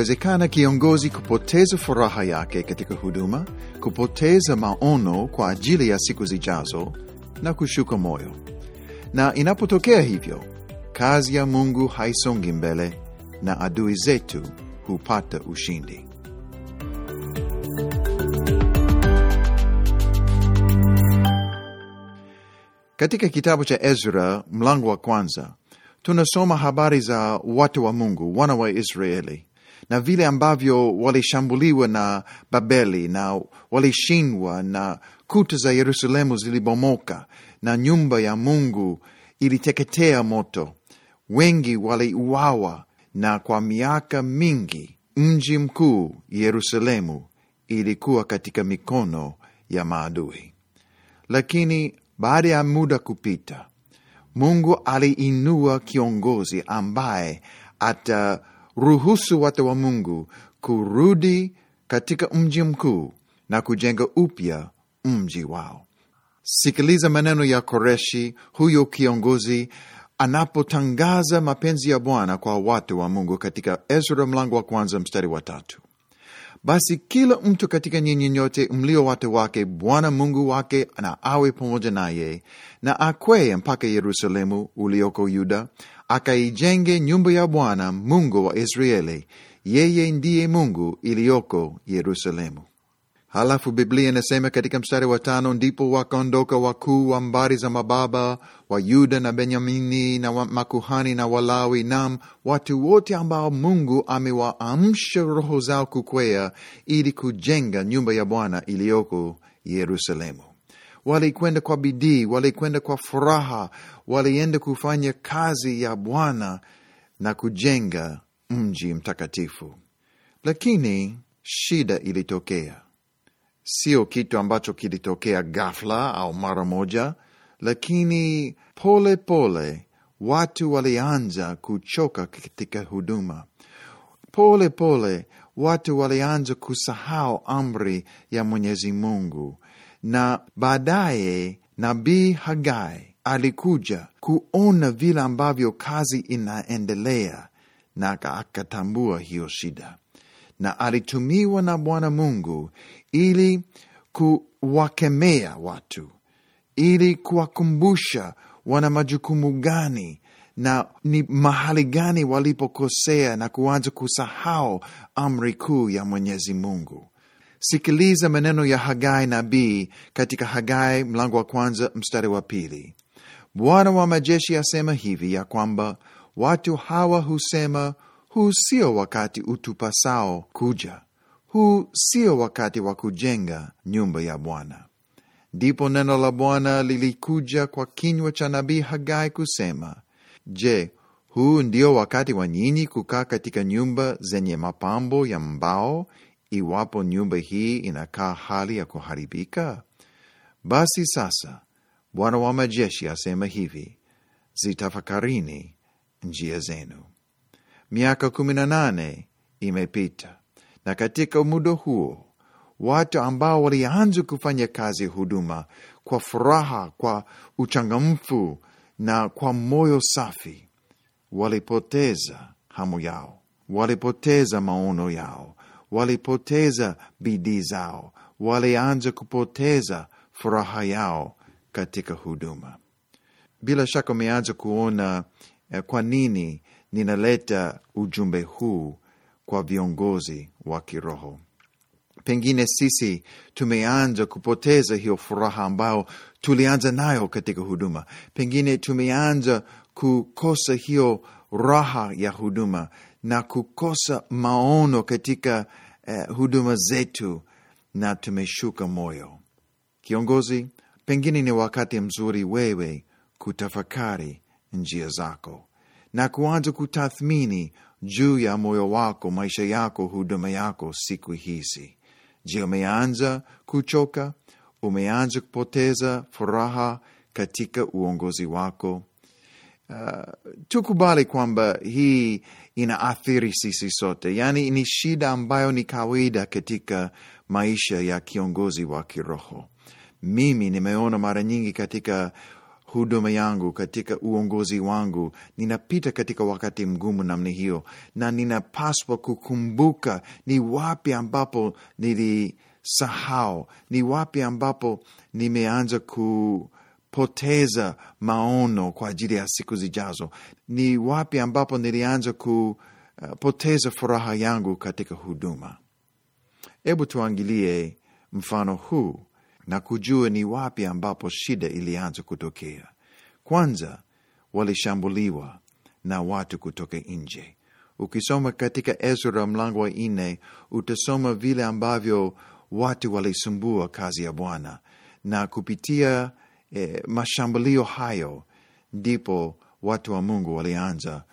inawezekana kiongozi kupoteza furaha yake katika huduma, kupoteza maono kwa ajili ya siku zijazo na kushuka moyo. Na inapotokea hivyo, kazi ya Mungu haisongi mbele na adui zetu hupata ushindi. Katika kitabu cha Ezra mlango wa kwanza tunasoma habari za watu wa Mungu, wana wa Israeli, na vile ambavyo walishambuliwa na Babeli na walishindwa na kuta za Yerusalemu zilibomoka na nyumba ya Mungu iliteketea moto. Wengi waliuawa, na kwa miaka mingi mji mkuu Yerusalemu ilikuwa katika mikono ya maadui. Lakini baada ya muda kupita, Mungu aliinua kiongozi ambaye ataruhusu watu wa Mungu kurudi katika mji mkuu na kujenga upya mji wao. Sikiliza maneno ya Koreshi, huyo kiongozi anapotangaza mapenzi ya Bwana kwa watu wa Mungu katika Ezra mlango wa kwanza mstari wa tatu. Basi kila mtu katika nyinyi nyote mlio watu wake, Bwana Mungu wake na awe pamoja naye, na akwee mpaka Yerusalemu ulioko Yuda, akaijenge nyumba ya Bwana Mungu wa Israeli. Yeye ndiye Mungu iliyoko Yerusalemu. Halafu Biblia inasema katika mstari wa tano, ndipo wakaondoka wakuu wa mbari za mababa wa Yuda na Benyamini na makuhani na Walawi, nam watu wote ambao Mungu amewaamsha roho zao kukwea ili kujenga nyumba ya Bwana iliyoko Yerusalemu. Walikwenda kwa bidii, walikwenda kwa furaha, walienda kufanya kazi ya Bwana na kujenga mji mtakatifu. Lakini shida ilitokea. Sio kitu ambacho kilitokea ghafla au mara moja, lakini pole pole watu walianza kuchoka katika huduma. Pole pole watu walianza kusahau amri ya Mwenyezi Mungu, na baadaye nabii Hagai alikuja kuona vile ambavyo kazi inaendelea, na akatambua hiyo shida, na alitumiwa na Bwana Mungu ili kuwakemea watu, ili kuwakumbusha wana majukumu gani na ni mahali gani walipokosea na kuanza kusahau amri kuu ya Mwenyezi Mungu. Sikiliza maneno ya Hagai nabii katika Hagai mlango wa kwanza mstari wa pili. Bwana wa majeshi asema hivi ya kwamba watu hawa husema, huu sio wakati utupasao kuja huu sio wakati wa kujenga nyumba ya Bwana. Ndipo neno la Bwana lilikuja kwa kinywa cha nabii Hagai kusema, Je, huu ndio wakati wa nyinyi kukaa katika nyumba zenye mapambo ya mbao, iwapo nyumba hii inakaa hali ya kuharibika? Basi sasa Bwana wa majeshi asema hivi, zitafakarini njia zenu. Miaka kumi na nane imepita na katika muda huo watu ambao walianza kufanya kazi huduma kwa furaha, kwa uchangamfu na kwa moyo safi, walipoteza hamu yao, walipoteza maono yao, walipoteza bidii zao, walianza kupoteza furaha yao katika huduma. Bila shaka umeanza kuona eh, kwa nini ninaleta ujumbe huu kwa viongozi wa kiroho. Pengine sisi tumeanza kupoteza hiyo furaha ambayo tulianza nayo katika huduma. Pengine tumeanza kukosa hiyo raha ya huduma na kukosa maono katika eh, huduma zetu na tumeshuka moyo. Kiongozi, pengine ni wakati mzuri wewe kutafakari njia zako na kuanza kutathmini juu ya moyo wako, maisha yako, huduma yako siku hizi. Je, umeanza kuchoka? Umeanza kupoteza furaha katika uongozi wako? Tukubali kwamba hii inaathiri sisi sote, yaani ni shida ambayo ni kawaida katika maisha ya kiongozi wa kiroho. Mimi nimeona mara nyingi katika huduma yangu, katika uongozi wangu, ninapita katika wakati mgumu namna hiyo, na ninapaswa kukumbuka ni wapi ambapo nilisahau, ni wapi ambapo nimeanza kupoteza maono kwa ajili ya siku zijazo, ni wapi ambapo nilianza kupoteza furaha yangu katika huduma. Hebu tuangilie mfano huu na kujua ni wapi ambapo shida ilianza kutokea. Kwanza, walishambuliwa na watu kutoka nje. Ukisoma katika Ezra mlango wa nne utasoma vile ambavyo watu walisumbua kazi ya Bwana, na kupitia eh, mashambulio hayo ndipo watu wa Mungu walianza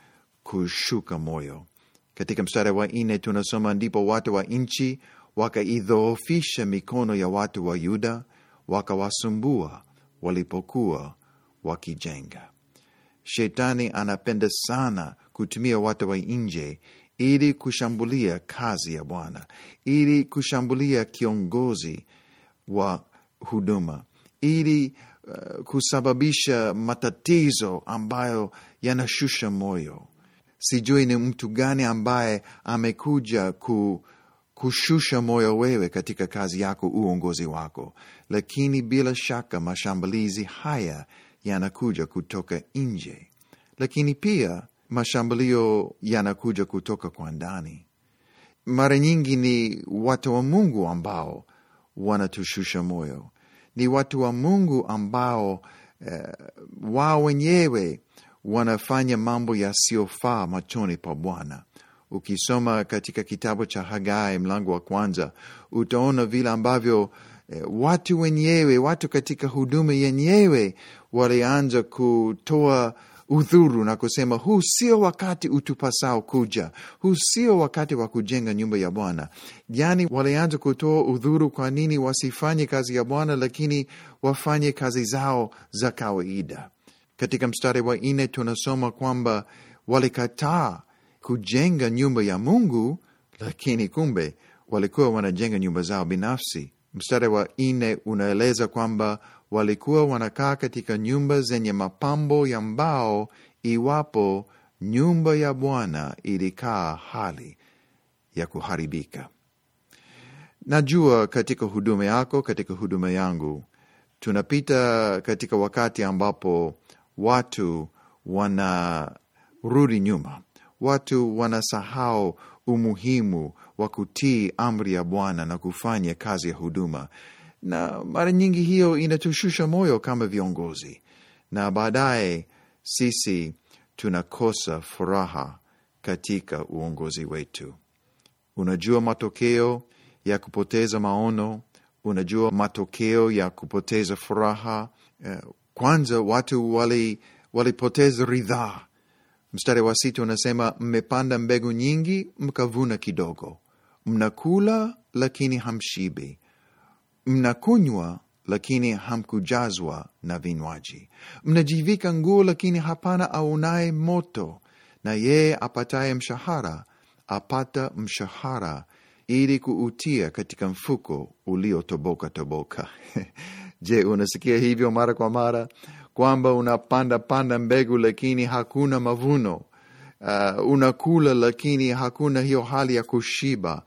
kushuka moyo. Katika mstari wa nne tunasoma ndipo watu wa nchi wakaidhoofisha mikono ya watu wa Yuda, wakawasumbua walipokuwa wakijenga. Shetani anapenda sana kutumia watu wa nje ili kushambulia kazi ya Bwana, ili kushambulia kiongozi wa huduma, ili uh, kusababisha matatizo ambayo yanashusha moyo. Sijui ni mtu gani ambaye amekuja ku kushusha moyo wewe katika kazi yako, uongozi wako, lakini bila shaka mashambulizi haya yanakuja kutoka nje, lakini pia mashambulio yanakuja kutoka kwa ndani. Mara nyingi ni watu wa Mungu ambao wanatushusha moyo, ni watu wa Mungu ambao eh, wao wenyewe wanafanya mambo yasiyofaa machoni pa Bwana. Ukisoma katika kitabu cha Hagai mlango wa kwanza utaona vile ambavyo eh, watu wenyewe, watu katika huduma yenyewe walianza kutoa udhuru na kusema huu sio wakati utupasao kuja, huu sio wakati wa kujenga nyumba ya Bwana. Yani walianza kutoa udhuru, kwa nini wasifanye kazi ya Bwana, lakini wafanye kazi zao za kawaida. Katika mstari wa nne tunasoma kwamba walikataa kujenga nyumba ya Mungu, lakini kumbe walikuwa wanajenga nyumba zao binafsi. Mstari wa nne unaeleza kwamba walikuwa wanakaa katika nyumba zenye mapambo ya mbao, iwapo nyumba ya Bwana ilikaa hali ya kuharibika. Najua katika huduma yako, katika huduma yangu, tunapita katika wakati ambapo watu wanarudi nyuma, watu wanasahau umuhimu wa kutii amri ya Bwana na kufanya kazi ya huduma, na mara nyingi hiyo inatushusha moyo kama viongozi, na baadaye sisi tunakosa furaha katika uongozi wetu. Unajua matokeo ya kupoteza maono, unajua matokeo ya kupoteza furaha. Kwanza watu wali walipoteza ridhaa. Mstari wa sita unasema mmepanda mbegu nyingi, mkavuna kidogo, mnakula lakini hamshibi, mnakunywa lakini hamkujazwa na vinywaji, mnajivika nguo lakini hapana aunaye moto, na yeye apataye mshahara apata mshahara ili kuutia katika mfuko uliotoboka toboka. Je, unasikia hivyo mara kwa mara kwamba unapanda panda mbegu lakini hakuna mavuno? Uh, unakula lakini hakuna hiyo hali ya kushiba.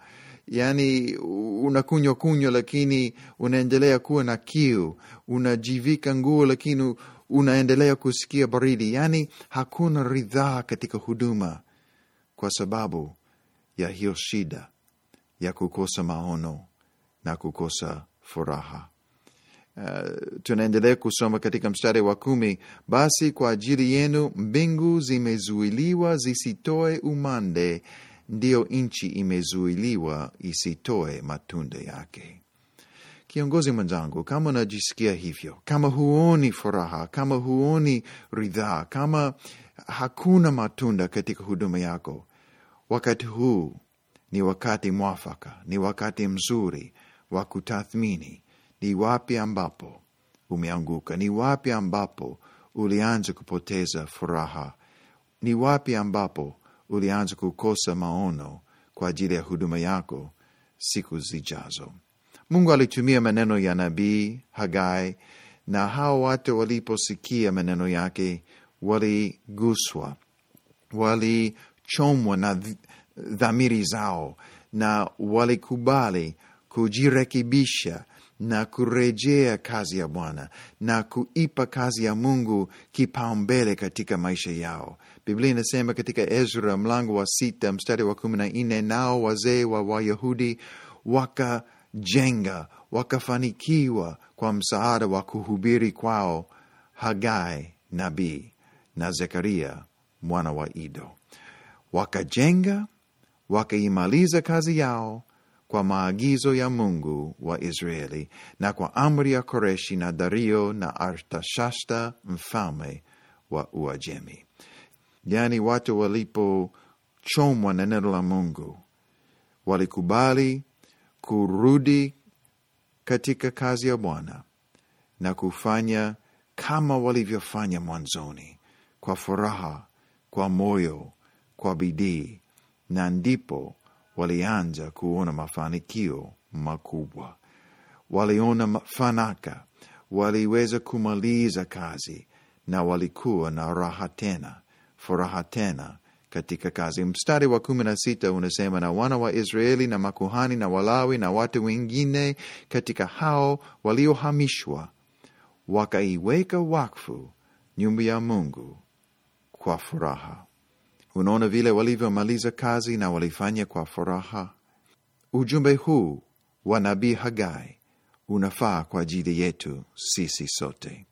yaani unakunywa kunywa lakini unaendelea kuwa na kiu, unajivika nguo lakini unaendelea kusikia baridi. yaani hakuna ridhaa katika huduma kwa sababu ya hiyo shida ya kukosa maono na kukosa furaha. Uh, tunaendelea kusoma katika mstari wa kumi, basi kwa ajili yenu mbingu zimezuiliwa zisitoe umande, ndiyo nchi imezuiliwa isitoe matunda yake. Kiongozi mwenzangu, kama unajisikia hivyo, kama huoni furaha, kama huoni ridhaa, kama hakuna matunda katika huduma yako, wakati huu ni wakati mwafaka, ni wakati mzuri wa kutathmini ni wapi ambapo umeanguka, ni wapi ambapo ulianza kupoteza furaha, ni wapi ambapo ulianza kukosa maono kwa ajili ya huduma yako siku zijazo. Mungu alitumia maneno ya nabii Hagai na hao watu waliposikia maneno yake waliguswa, walichomwa na dhamiri zao na walikubali kujirekebisha na kurejea kazi ya Bwana na kuipa kazi ya Mungu kipaumbele katika maisha yao. Biblia inasema katika Ezra mlango wa sita mstari wa kumi na nne nao wazee wa Wayahudi wakajenga wakafanikiwa kwa msaada wa kuhubiri kwao Hagai nabii na Zekaria mwana wa Ido, wakajenga wakaimaliza kazi yao kwa maagizo ya Mungu wa Israeli na kwa amri ya Koreshi na Dario na Artashasta mfalme wa Uajemi. Yani, watu walipochomwa na neno la Mungu walikubali kurudi katika kazi ya Bwana na kufanya kama walivyofanya mwanzoni, kwa furaha, kwa moyo, kwa bidii, na ndipo walianza kuona mafanikio makubwa. Waliona fanaka, waliweza kumaliza kazi na walikuwa na raha tena, furaha tena katika kazi. Mstari wa kumi na sita unasema, na wana wa Israeli na makuhani na Walawi na watu wengine katika hao waliohamishwa wakaiweka wakfu nyumba ya Mungu kwa furaha. Unaona vile walivyomaliza kazi na walifanya kwa furaha. Ujumbe huu wa nabii Hagai unafaa kwa ajili yetu sisi sote.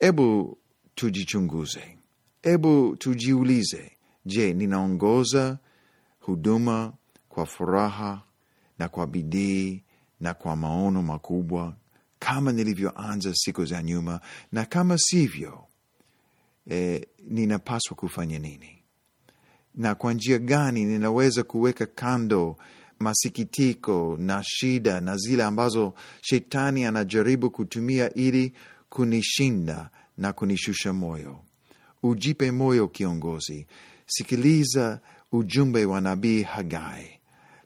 Ebu tujichunguze, ebu tujiulize, je, ninaongoza huduma kwa furaha na kwa bidii na kwa maono makubwa kama nilivyoanza siku za nyuma? Na kama sivyo, e, ninapaswa kufanya nini? Na kwa njia gani ninaweza kuweka kando masikitiko na shida na zile ambazo shetani anajaribu kutumia ili kunishinda na kunishusha moyo. Ujipe moyo kiongozi, sikiliza ujumbe wa nabii Hagai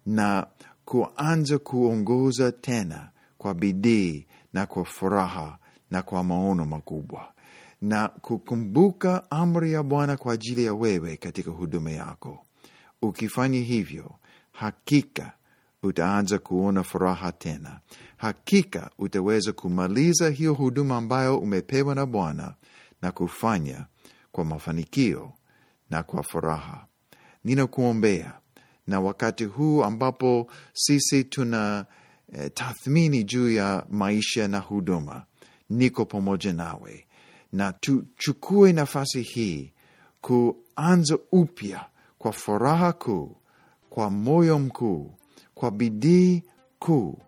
na kuanza kuongoza tena kwa bidii na kwa furaha na kwa maono makubwa na kukumbuka amri ya Bwana kwa ajili ya wewe katika huduma yako. Ukifanya hivyo, hakika utaanza kuona furaha tena. Hakika utaweza kumaliza hiyo huduma ambayo umepewa na Bwana na kufanya kwa mafanikio na kwa furaha. Ninakuombea na wakati huu ambapo sisi tuna eh, tathmini juu ya maisha na huduma, niko pamoja nawe na tuchukue nafasi hii kuanza upya kwa furaha kuu, kwa moyo mkuu, kwa bidii kuu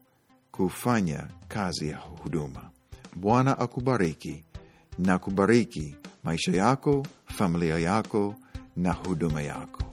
kufanya kazi ya huduma. Bwana akubariki na kubariki maisha yako, familia yako na huduma yako.